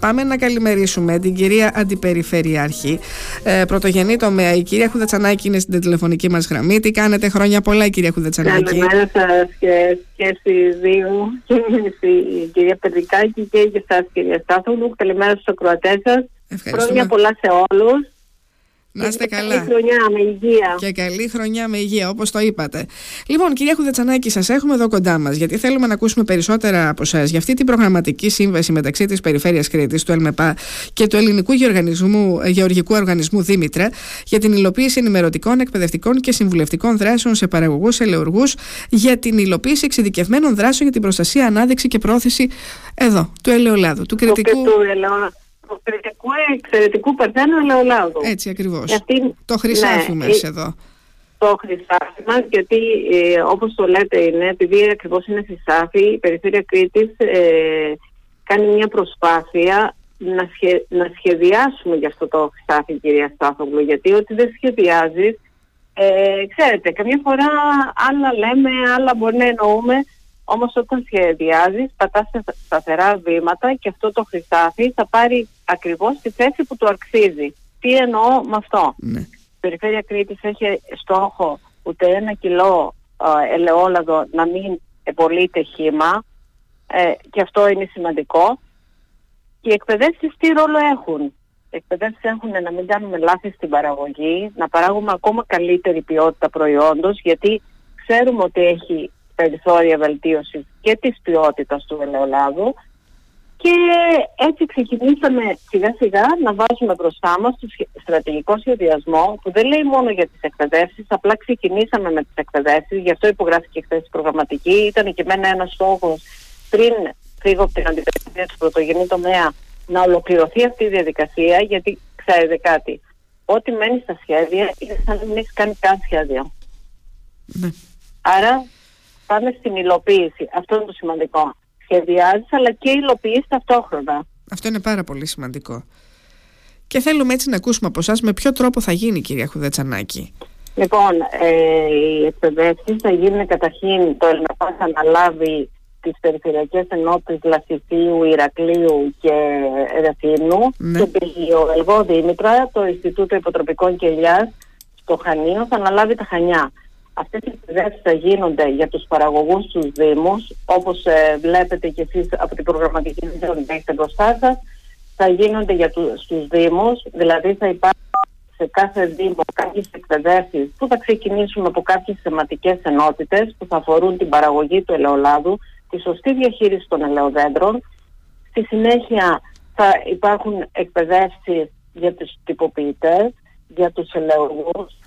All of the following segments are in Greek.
Πάμε να καλημερίσουμε την κυρία Αντιπεριφερειάρχη, ε, πρωτογενή τομέα. Η κυρία Χουδατσανάκη είναι στην τηλεφωνική μας γραμμή. Τι κάνετε, χρόνια πολλά, η κυρία Χουδατσανάκη. Καλημέρα σας και, και στις δύο, και στην κυρία Πεδρικάκη και για εσά, κυρία Στάθογλου. Καλημέρα στους ακροατές σας. Χρόνια πολλά σε όλους. Να είστε καλά. Καλή χρονιά με υγεία. Και καλή χρονιά με υγεία, όπως το είπατε. Λοιπόν, κυρία Χουδετσανάκη, σας έχουμε εδώ κοντά μας, γιατί θέλουμε να ακούσουμε περισσότερα από εσάς για αυτή την προγραμματική σύμβαση μεταξύ της Περιφέρειας Κρήτης, του ΕΛΜΕΠΑ και του Ελληνικού Γεωργικού Οργανισμού Δήμητρα για την υλοποίηση ενημερωτικών, εκπαιδευτικών και συμβουλευτικών δράσεων σε παραγωγούς ελαιοργού για την υλοποίηση εξειδικευμένων δράσεων για την προστασία, ανάδειξη και πρόθεση εδώ, του ελαιολάδου, του κριτικού κριτικού εξαιρετικού Παρθένου ελαιολάδου. Έτσι ακριβώς. το χρυσάφι ναι, μέσα εδώ. Το χρυσάφι μας, γιατί ε, όπως το λέτε είναι, επειδή ακριβώς είναι χρυσάφι, η Περιφέρεια Κρήτης ε, κάνει μια προσπάθεια να, να σχεδιάσουμε για αυτό το χρυσάφι, κυρία Στάθογλου, γιατί ότι δεν σχεδιάζεις, ε, ξέρετε, καμιά φορά άλλα λέμε, άλλα μπορεί να εννοούμε, όμως όταν σχεδιάζεις πατάς σταθερά βήματα και αυτό το χρυσάφι θα πάρει ακριβώς τη θέση που του αξίζει. Τι εννοώ με αυτό; Ναι. Η Περιφέρεια Κρήτης έχει στόχο ούτε ένα κιλό ε, ελαιόλαδο να μην επολύται χήμα ε, και αυτό είναι σημαντικό. Και οι εκπαιδεύσεις τι ρόλο έχουν; Οι εκπαιδεύσεις έχουν να μην κάνουμε λάθη στην παραγωγή, να παράγουμε ακόμα καλύτερη ποιότητα προϊόντος γιατί ξέρουμε ότι έχει περιθώρια βελτίωσης και της ποιότητας του ελαιολάδου και έτσι ξεκινήσαμε σιγά σιγά να βάζουμε μπροστά μας το στρατηγικό σχεδιασμό που δεν λέει μόνο για τις εκπαιδεύσεις, απλά ξεκινήσαμε με τις εκπαιδεύσεις, γι' αυτό υπογράφηκε χθες η προγραμματική, ήταν και εμένα ένας στόχος πριν φύγω από την αντιπεριφέρεια του πρωτογενή τομέα να ολοκληρωθεί αυτή η διαδικασία γιατί ξέρετε κάτι, ό,τι μένει στα σχέδια είναι σαν να μην έχεις κάνει καν σχέδιο. Ναι. Άρα πάμε στην υλοποίηση. Αυτό είναι το σημαντικό. Σχεδιάζεις, αλλά και υλοποιείς ταυτόχρονα. Αυτό είναι πάρα πολύ σημαντικό. Και θέλουμε έτσι να ακούσουμε από εσάς με ποιο τρόπο θα γίνει, κυρία Χουδετσανάκη. Λοιπόν, ε, οι εκπαιδεύσει θα γίνουν καταρχήν το ΕΛΜΕΠΑ θα αναλάβει τις περιφερειακές ενότητες Λασιθίου, Ηρακλείου και Ρεθίνου ναι. και ο Ελγό Δήμητρα, το Ινστιτούτο Υποτροπικών Κελιάς στο Χανίο θα αναλάβει τα Χανιά. Αυτές οι εκπαιδεύσεις θα γίνονται για τους παραγωγούς στους Δήμους, όπως ε, βλέπετε και εσείς από την προγραμματική βίντεο που έχετε μπροστά σας, θα γίνονται για τους, στους Δήμους, δηλαδή θα υπάρχουν σε κάθε Δήμο κάποιες εκπαιδεύσεις που θα ξεκινήσουμε από κάποιες θεματικές ενότητες που θα αφορούν την παραγωγή του ελαιολάδου, τη σωστή διαχείριση των ελαιοδέντρων. Στη συνέχεια θα υπάρχουν εκπαιδεύσεις για τους τυποποιητές, για τους ελαιοργούς,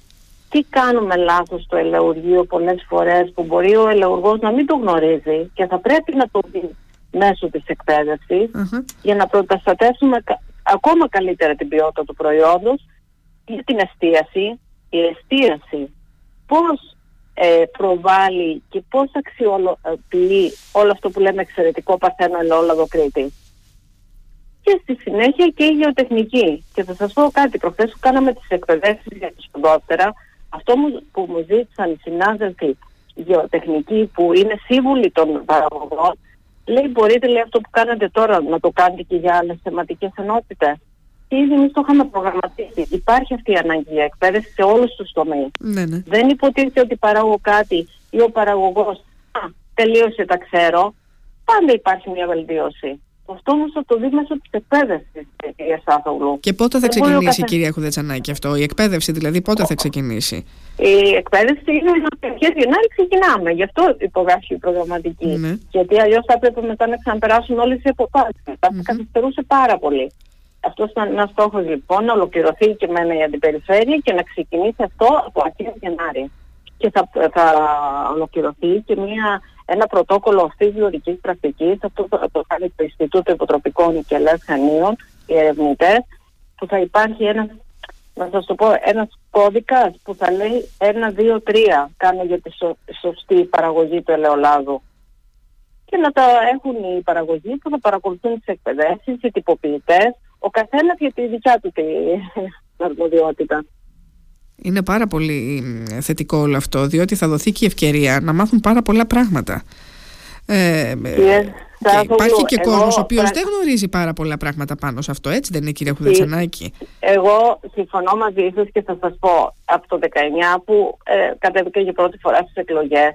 τι κάνουμε λάθος στο ελεουργείο πολλές φορές που μπορεί ο ελεουργός να μην το γνωρίζει και θα πρέπει να το δει μέσω της εκπαίδευσης για να προστατεύσουμε ακόμα καλύτερα την ποιότητα του προϊόντος για την εστίαση. Η εστίαση πώς ε, προβάλλει και πώς αξιοποιεί όλο αυτό που λέμε εξαιρετικό παρθένο ελαιόλαδο Κρήτη. Και στη συνέχεια και η γεωτεχνική. Και θα σας πω κάτι, προχθές που κάναμε τις εκπαιδεύσεις για τη σπουδότερα, αυτό που μου ζήτησαν οι συνάδελφοι γεωτεχνικοί που είναι σύμβουλοι των παραγωγών, λέει μπορείτε λέει αυτό που κάνετε τώρα να το κάνετε και για άλλες θεματικές ενότητες. Και ήδη εμείς το είχαμε προγραμματίσει. Υπάρχει αυτή η ανάγκη για εκπαίδευση σε όλους τους τομείς. Ναι, ναι. Δεν υποτίθεται ότι παράγω κάτι ή ο παραγωγός. τελείωσε, τα ξέρω. Πάντα υπάρχει μια βελτίωση. Αυτό όμω θα το δει μέσω της εκπαίδευσης, κυρία Σάθογλου. Και πότε θα ξεκινήσει, καθε... κυρία Χουδετσανάκη, αυτό, η εκπαίδευση δηλαδή, πότε θα ξεκινήσει; Η εκπαίδευση είναι αρχέ Γενάρη ξεκινάμε. Γι' αυτό υπογράφει η προγραμματική. Ναι. Γιατί αλλιώς θα έπρεπε μετά να ξαναπεράσουν όλες οι αποφάσεις. Θα mm-hmm. καθυστερούσε πάρα πολύ. Αυτός ήταν ένας στόχος λοιπόν, να ολοκληρωθεί και μένα η αντιπεριφέρεια και να ξεκινήσει αυτό από αρχές Γενάρη. Και θα, θα ολοκληρωθεί και μια ένα πρωτόκολλο αυτής της βιωτική πρακτικής. Αυτό το, το κάνει το Ινστιτούτο Υποτροπικών και Χανίων, οι ερευνητές, που θα υπάρχει ένας, να σας το πω, ένας κώδικας που θα λέει ένα, δύο, τρία κάνω για τη σωστή παραγωγή του ελαιολάδου. Και να τα έχουν οι παραγωγοί που θα παρακολουθούν τις εκπαιδεύσεις, οι τυποποιητές, ο καθένας για τη δικιά του την αρμοδιότητα. Είναι πάρα πολύ θετικό όλο αυτό, διότι θα δοθεί και η ευκαιρία να μάθουν πάρα πολλά πράγματα. Ε, yes. υπάρχει και κόσμος ο οποίος δεν γνωρίζει πάρα πολλά πράγματα πάνω σε αυτό, έτσι δεν είναι, κυρία Χουδετσανάκη; Εγώ συμφωνώ μαζί σας και θα σας πω από το 19 που ε, κατέβηκα για πρώτη φορά στις εκλογές,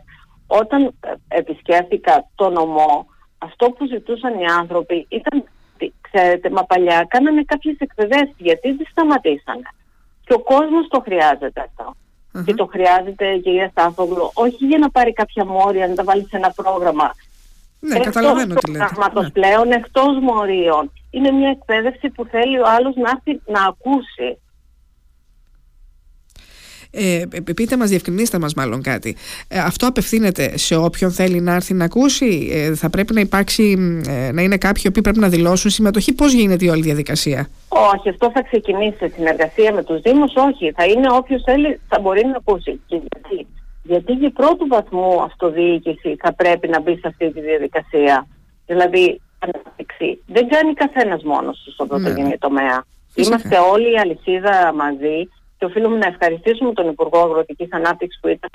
όταν ε, επισκέφθηκα το νομό, αυτό που ζητούσαν οι άνθρωποι ήταν, ξέρετε, μα παλιά κάνανε κάποιες εκπαιδεύσεις γιατί δεν σταματήσανε. Και ο κόσμος το χρειάζεται Και το χρειάζεται, κυρία Στάθογλου, όχι για να πάρει κάποια μόρια, να τα βάλει σε ένα πρόγραμμα ναι, εκτός καταλαβαίνω τι λέτε. Ναι. πλέον, εκτός μορίων. Είναι μια εκπαίδευση που θέλει ο άλλος να έρθει να ακούσει. Ε, πείτε μας, διευκρινίστε μας μάλλον κάτι. Ε, αυτό απευθύνεται σε όποιον θέλει να έρθει να ακούσει; Ε, θα πρέπει να υπάρξει, ε, να είναι κάποιοι που πρέπει να δηλώσουν συμμετοχή; Πώς γίνεται η όλη διαδικασία; Όχι, αυτό θα ξεκινήσει σε συνεργασία με τους Δήμους. Όχι, θα είναι όποιος θέλει θα μπορεί να ακούσει. γιατί; Γιατί για πρώτου βαθμού αυτοδιοίκηση θα πρέπει να μπει σε αυτή τη διαδικασία. Δηλαδή, ανάπτυξη δεν κάνει καθένας μόνος του στον πρωτογενή ναι. τομέα. Είμαστε όλοι η αλυσίδα μαζί και οφείλουμε να ευχαριστήσουμε τον Υπουργό Αγροτικής Ανάπτυξης που ήταν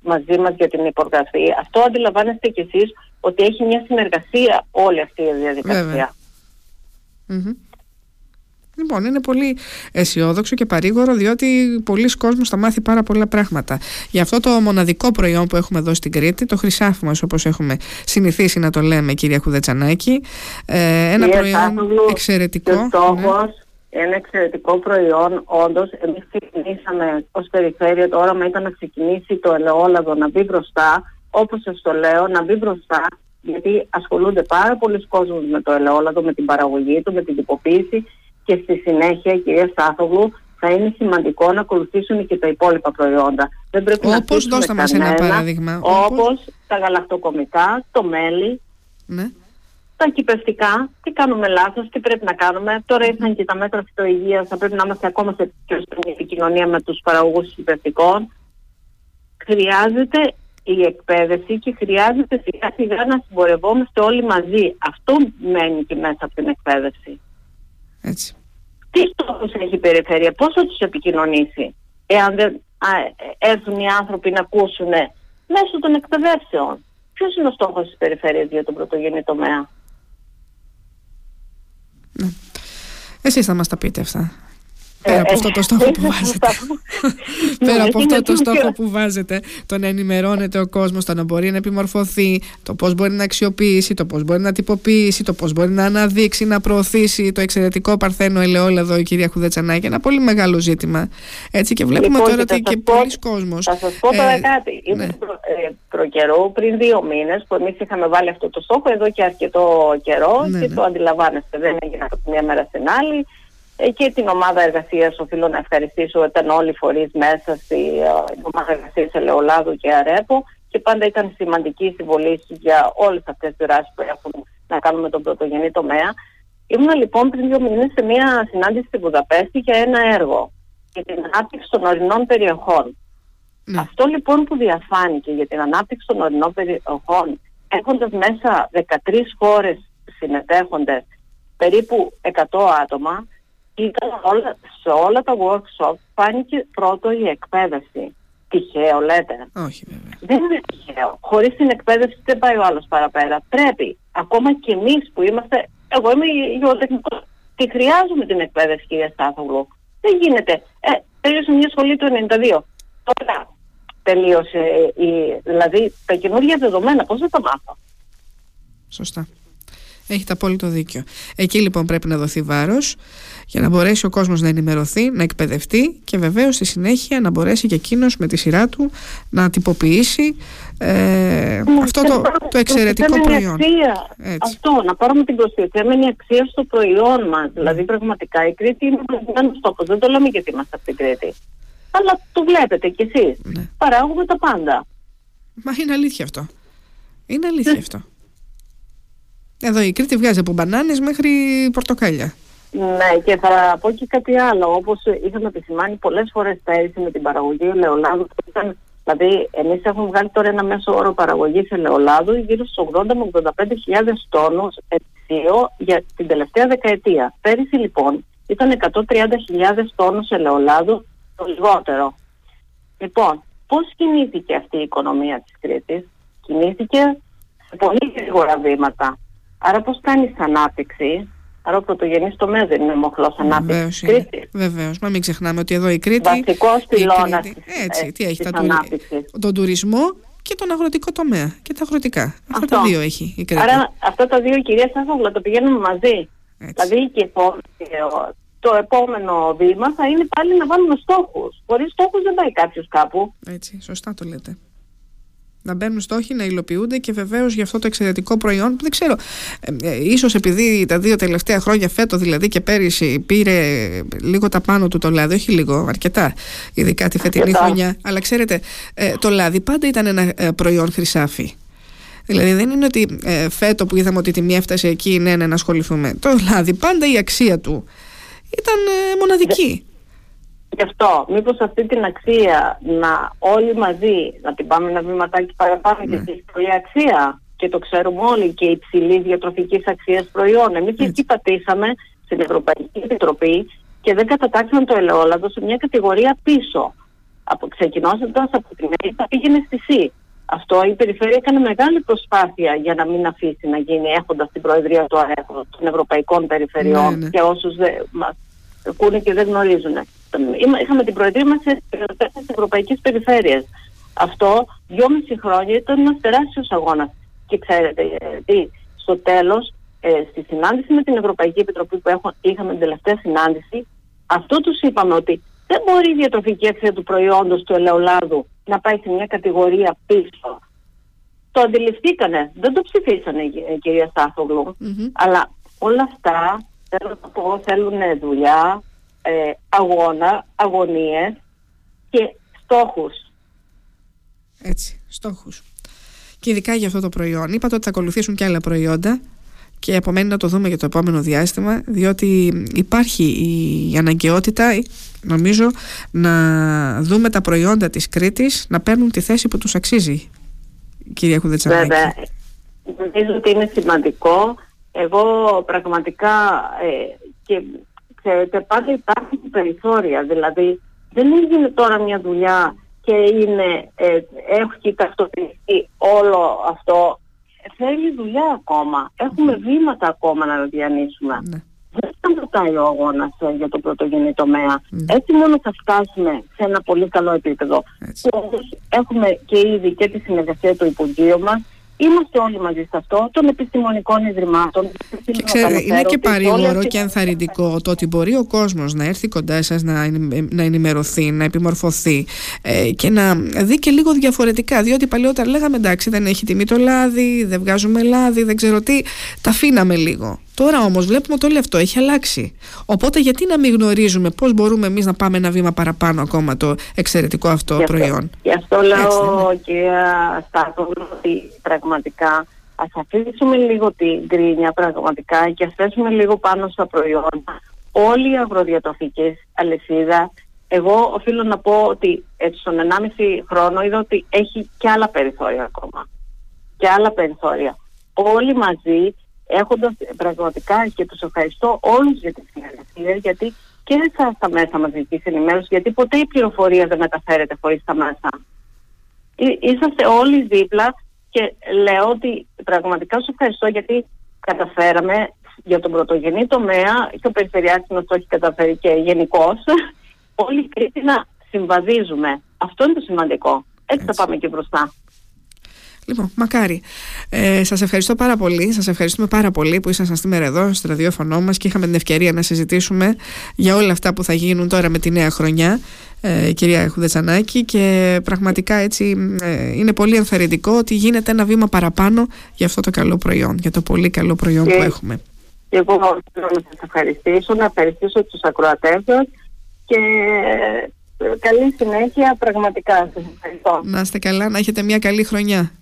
μαζί μας για την υπογραφή. Αυτό αντιλαμβάνεστε κι εσείς ότι έχει μια συνεργασία όλη αυτή η διαδικασία. Λοιπόν, είναι πολύ αισιόδοξο και παρήγορο διότι πολλοί κόσμος θα μάθει πάρα πολλά πράγματα. Γι' αυτό το μοναδικό προϊόν που έχουμε εδώ στην Κρήτη, το χρυσάφι μας όπως έχουμε συνηθίσει να το λέμε κυρία Χουδετσανάκη, ε, ένα προϊόν εξαιρετικό. Και στόχος, ναι. Ένα εξαιρετικό προϊόν, όντως, εμείς ξεκινήσαμε ως περιφέρεια, το όραμα ήταν να ξεκινήσει το ελαιόλαδο να μπει μπροστά, όπως σας το λέω, να μπει μπροστά γιατί ασχολούνται πάρα πολλοί κόσμοι με το ελαιόλαδο, με την παραγωγή του, με την τυποποίηση και στη συνέχεια, κυρία Στάθογλου, θα είναι σημαντικό να ακολουθήσουν και τα υπόλοιπα προϊόντα. Δεν πρέπει όπως, να δώστε μας ένα παράδειγμα. Όπως τα γαλακτοκομικά, το μέλι, ναι. Τα κυπευτικά, τι κάνουμε λάθος, τι πρέπει να κάνουμε. Τώρα ήρθαν και τα μέτρα φυτοϊγείας, θα πρέπει να είμαστε ακόμα σε πιο στενή επικοινωνία με τους παραγωγούς κυπευτικών. Χρειάζεται η εκπαίδευση και χρειάζεται σιγά σιγά να συμπορευόμαστε όλοι μαζί. Αυτό μένει και μέσα από την εκπαίδευση. Έτσι. Τι στόχους έχει η περιφέρεια, πώς θα τους επικοινωνήσει, εάν δεν έρθουν οι άνθρωποι να ακούσουν μέσω των εκπαιδεύσεων. Ποιος είναι ο στόχος της περιφέρειας για τον πρωτογενή τομέα; Ναι. Εσείς θα μας τα πείτε αυτά. Πέρα από αυτό το στόχο που βάζετε. Πέρα από αυτό το στόχο που βάζετε, το να ενημερώνεται ο κόσμος, το να μπορεί να επιμορφωθεί, το πώς μπορεί να αξιοποιήσει, το πώς μπορεί να τυποποιήσει, το πώς μπορεί να αναδείξει, να προωθήσει το εξαιρετικό παρθένο ελαιόλαδο η κυρία Χουδετσανάκη. Ένα πολύ μεγάλο ζήτημα. Έτσι και βλέπουμε λοιπόν, τώρα ότι και πολλοί κόσμος. Θα σας πω τώρα ε, κάτι. Ναι. Ε, προ καιρό, πριν δύο μήνες, που εμείς είχαμε βάλει αυτό το στόχο εδώ και αρκετό καιρό ναι, και ναι. το αντιλαμβάνεστε, δεν έγινε από τη μία μέρα στην άλλη και την ομάδα εργασίας οφείλω να ευχαριστήσω. Ήταν όλοι οι φορείς μέσα στη ε, ομάδα εργασίας Ελαιολάδου και Αρέπο και πάντα ήταν σημαντική συμβολή για όλες αυτές τις δράσεις που έχουν να κάνουν με τον πρωτογενή τομέα. Ήμουν λοιπόν πριν δύο μήνες σε μια συνάντηση στη Βουδαπέστη για ένα έργο για την ανάπτυξη των ορεινών περιοχών. Ναι. Αυτό λοιπόν που διαφάνηκε για την ανάπτυξη των ορεινών περιοχών, έχοντας μέσα 13 χώρες συμμετέχοντε, περίπου 100 άτομα, ήταν όλα, σε όλα τα workshop φάνηκε πρώτο η εκπαίδευση. Τυχαίο λέτε. Όχι βέβαια. Δεν είναι τυχαίο. Χωρίς την εκπαίδευση δεν πάει ο άλλος παραπέρα. Πρέπει, ακόμα και εμείς που είμαστε, εγώ είμαι γεωτεχνικός και χρειάζομαι την εκπαίδευση κυρία Στάθογλου. Δεν γίνεται. Ε, τελείωσε μια σχολή του 92. Τώρα τελείωσε η, δηλαδή τα καινούργια δεδομένα. Πώς θα τα μάθω; Σωστά. Έχετε απόλυτο δίκιο. Εκεί λοιπόν πρέπει να δοθεί βάρος για να μπορέσει ο κόσμος να ενημερωθεί, να εκπαιδευτεί και βεβαίως στη συνέχεια να μπορέσει και εκείνος με τη σειρά του να τυποποιήσει ε, ναι, αυτό το, το εξαιρετικό προϊόν. Αξία. Αυτό, να πάρουμε την προστιθέμενη αξία στο προϊόν μας. Δηλαδή, πραγματικά η Κρήτη είναι ένας στόχος. Δεν το λέμε γιατί είμαστε από την Κρήτη. Αλλά το βλέπετε κι εσείς. Ναι. Παράγουμε τα πάντα. Μα είναι αλήθεια αυτό. Είναι αλήθεια ναι. αυτό. Εδώ η Κρήτη βγάζει από μπανάνες μέχρι πορτοκάλια. Ναι, και θα πω και κάτι άλλο. Όπως είχαμε επισημάνει πολλές φορές πέρυσι με την παραγωγή ελαιολάδου, ήταν, δηλαδή εμείς έχουμε βγάλει τώρα ένα μέσο όρο παραγωγής ελαιολάδου γύρω στους 80 με 85 τόνους ετησίω για την τελευταία δεκαετία. Πέρυσι λοιπόν ήταν 130.000 τόνους ελαιολάδου το λιγότερο. Λοιπόν, πώς κινήθηκε αυτή η οικονομία της Κρήτης, κινήθηκε σε πολύ γρήγορα βήματα Άρα πώς κάνεις ανάπτυξη, Άρα ο πρωτογενής τομέας δεν είναι μοχλός ανάπτυξης. Βεβαίως. Μα μην ξεχνάμε ότι εδώ η Κρήτη. Βασικό πυλώνας. Έτσι, τι έχει, τα τον τουρισμό και τον αγροτικό τομέα και τα αγροτικά. Αυτά τα δύο έχει η Κρήτη. Άρα αυτά τα δύο κυρία Σάφαγλα το πηγαίνουμε μαζί. Έτσι. Δηλαδή και το επόμενο βήμα θα είναι πάλι να βάλουμε στόχους. Χωρίς στόχους δεν πάει κάποιος κάπου. Έτσι, σωστά το λέτε να μπαίνουν στόχοι, να υλοποιούνται και βεβαίως για αυτό το εξαιρετικό προϊόν που δεν ξέρω. Ε, ε, ίσως επειδή τα δύο τελευταία χρόνια, φέτος δηλαδή και πέρυσι, πήρε λίγο τα πάνω του το λάδι, όχι λίγο, αρκετά, ειδικά τη φετινή χρονιά. Αλλά ξέρετε, ε, το λάδι πάντα ήταν ένα ε, προϊόν χρυσάφι. Δηλαδή δεν είναι ότι ε, φέτο που είδαμε ότι η τιμή έφτασε εκεί, ναι, ναι, να ασχοληθούμε. Το λάδι πάντα η αξία του ήταν ε, μοναδική. Γι' αυτό, μήπως αυτή την αξία να όλοι μαζί να την πάμε ένα βήματάκι παραπάνω ναι. γιατί έχει πολλή αξία και το ξέρουμε όλοι και υψηλή διατροφικής αξίας προϊόν. Εμείς εκεί πατήσαμε στην Ευρωπαϊκή Επιτροπή και δεν κατατάξαμε το ελαιόλαδο σε μια κατηγορία πίσω. Από, ξεκινώντας από την ΕΕ πήγαινε στη ΣΥ. Αυτό η Περιφέρεια έκανε μεγάλη προσπάθεια για να μην αφήσει να γίνει έχοντας την Προεδρία του ΑΕΠ των Ευρωπαϊκών Περιφερειών ναι, ναι. και όσους μας ακούνε και δεν γνωρίζουν είχαμε την προεδρία μας σε τέσσερις ευρωπαϊκές περιφέρειες. Αυτό δυόμιση χρόνια ήταν ένας τεράστιος αγώνας. Και ξέρετε, τι, στο τέλος, ε, στη συνάντηση με την Ευρωπαϊκή Επιτροπή που έχω, είχαμε την τελευταία συνάντηση, αυτό τους είπαμε ότι δεν μπορεί η διατροφική αξία του προϊόντος του ελαιολάδου να πάει σε μια κατηγορία πίσω. Το αντιληφθήκανε, δεν το ψηφίσανε κυρία αλλά όλα αυτά θέλω να πω θέλουν δουλειά, ε, αγώνα, αγωνίες και στόχους. Έτσι, στόχους. Και ειδικά για αυτό το προϊόν. Είπατε ότι θα ακολουθήσουν και άλλα προϊόντα και απομένει να το δούμε για το επόμενο διάστημα διότι υπάρχει η αναγκαιότητα νομίζω να δούμε τα προϊόντα της Κρήτης να παίρνουν τη θέση που τους αξίζει κυρία Χουδετσανάκη. Βέβαια, νομίζω ότι είναι σημαντικό. Εγώ πραγματικά ε, και ξέρετε, πάντα υπάρχουν περιθώρια. Δηλαδή, δεν έγινε τώρα μια δουλειά και είναι, ε, έχει ταυτοποιηθεί όλο αυτό. Θέλει δουλειά ακόμα. Έχουμε βήματα ακόμα να διανύσουμε. Ναι. Δεν σταματάει ο αγώνας ε, για το πρωτογενή τομέα. Ναι. Έτσι μόνο θα φτάσουμε σε ένα πολύ καλό επίπεδο. έχουμε και ήδη και τη συνεργασία του Υπουργείου μας Είμαστε όλοι μαζί σε αυτό, των επιστημονικών ιδρυμάτων. Και ξέρετε, είναι και παρήγορο και ενθαρρυντικό το ότι μπορεί ο κόσμος να έρθει κοντά σας, να, να ενημερωθεί, να επιμορφωθεί ε, και να δει και λίγο διαφορετικά. Διότι παλαιότερα λέγαμε εντάξει, δεν έχει τιμή το λάδι, δεν βγάζουμε λάδι, δεν ξέρω τι. Τα αφήναμε λίγο. Τώρα όμως βλέπουμε ότι όλο αυτό έχει αλλάξει. Οπότε γιατί να μην γνωρίζουμε πώς μπορούμε εμείς να πάμε ένα βήμα παραπάνω ακόμα το εξαιρετικό αυτό προϊόν; Γι' αυτό λέω, ναι. κυρία Στάθο, ότι πραγματικά ας αφήσουμε λίγο την κρίνια πραγματικά και ας θέσουμε λίγο πάνω στα προϊόντα. Όλη η αγροδιατροφική αλυσίδα, εγώ οφείλω να πω ότι έτσι στον 1,5 χρόνο είδα ότι έχει και άλλα περιθώρια ακόμα. Και άλλα περιθώρια. Όλοι μαζί έχοντας πραγματικά και τους ευχαριστώ όλους για τη συνεργασία γιατί και στα, στα μέσα μαζικής ενημέρωσης γιατί ποτέ η πληροφορία δεν μεταφέρεται χωρίς τα μέσα. είσαστε όλοι δίπλα και λέω ότι πραγματικά σου ευχαριστώ γιατί καταφέραμε για τον πρωτογενή τομέα και ο Περιφερειάρχης μας το έχει καταφέρει και γενικώς όλοι οι Κρήτη να συμβαδίζουμε. Αυτό είναι το σημαντικό. Έτσι, Έτσι. θα πάμε και μπροστά. Λοιπόν, μακάρι. Ε, σας ευχαριστώ πάρα πολύ. Σας ευχαριστούμε πάρα πολύ που ήσασταν σήμερα εδώ στο ραδιόφωνο μας και είχαμε την ευκαιρία να συζητήσουμε για όλα αυτά που θα γίνουν τώρα με τη νέα χρονιά, ε, κυρία Χουδετσανάκη. Και πραγματικά έτσι ε, είναι πολύ ενθαρρυντικό ότι γίνεται ένα βήμα παραπάνω για αυτό το καλό προϊόν, για το πολύ καλό προϊόν που έχουμε. Και εγώ θέλω να σα ευχαριστήσω, να ευχαριστήσω τους ακροατές και ε, καλή συνέχεια πραγματικά. Σας ευχαριστώ. Να είστε καλά, να έχετε μια καλή χρονιά.